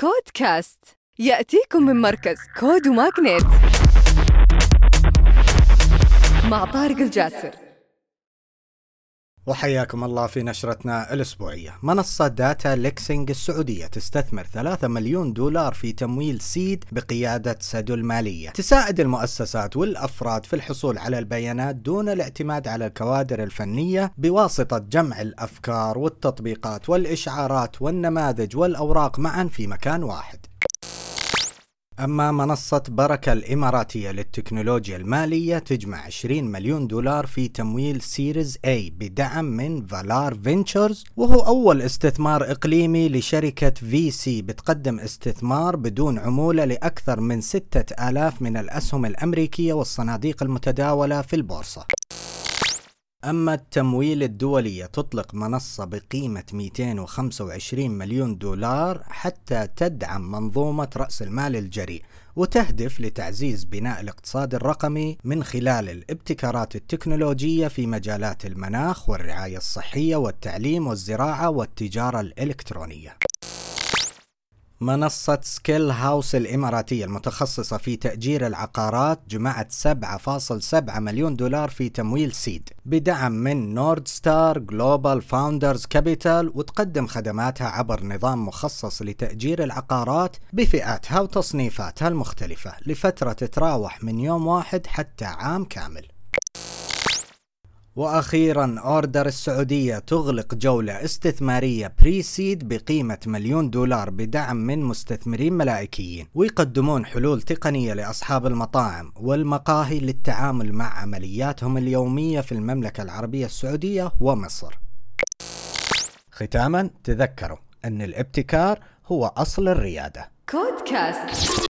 كود كاست يأتيكم من مركز كود وماغنيت مع طارق الجاسر. وحياكم الله في نشرتنا الأسبوعية. منصة Data Lexing السعودية تستثمر 3 مليون دولار في تمويل seed بقيادة سدو المالية تساعد المؤسسات والأفراد في الحصول على البيانات دون الاعتماد على الكوادر الفنية بواسطة جمع الأفكار والتطبيقات والإشعارات والنماذج والأوراق معا في مكان واحد. أما منصة بركة الإماراتية للتكنولوجيا المالية تجمع 20 مليون دولار في تمويل series A بدعم من Valar Ventures وهو أول استثمار إقليمي لشركة VC بتقدم استثمار بدون عمولة لأكثر من 6000 من الأسهم الأمريكية والصناديق المتداولة في البورصة. أما التمويل الدولية تطلق منصة بقيمة 225 مليون دولار حتى تدعم منظومة رأس المال الجريء وتهدف لتعزيز بناء الاقتصاد الرقمي من خلال الابتكارات التكنولوجية في مجالات المناخ والرعاية الصحية والتعليم والزراعة والتجارة الإلكترونية. منصة سكيل هاوس الإماراتية المتخصصة في تأجير العقارات جمعت 7.7 مليون دولار في تمويل seed. بدعم من Nordstar Global Founders Capital وتقدم خدماتها عبر نظام مخصص لتأجير العقارات بفئاتها وتصنيفاتها المختلفة لفترة تتراوح من يوم واحد حتى عام كامل. وأخيرا أوردر السعودية تغلق جولة استثمارية pre-seed بقيمة مليون دولار بدعم من مستثمرين ملائكيين ويقدمون حلول تقنية لأصحاب المطاعم والمقاهي للتعامل مع عملياتهم اليومية في المملكة العربية السعودية ومصر. ختاما تذكروا أن الابتكار هو أصل الريادة. كود كاست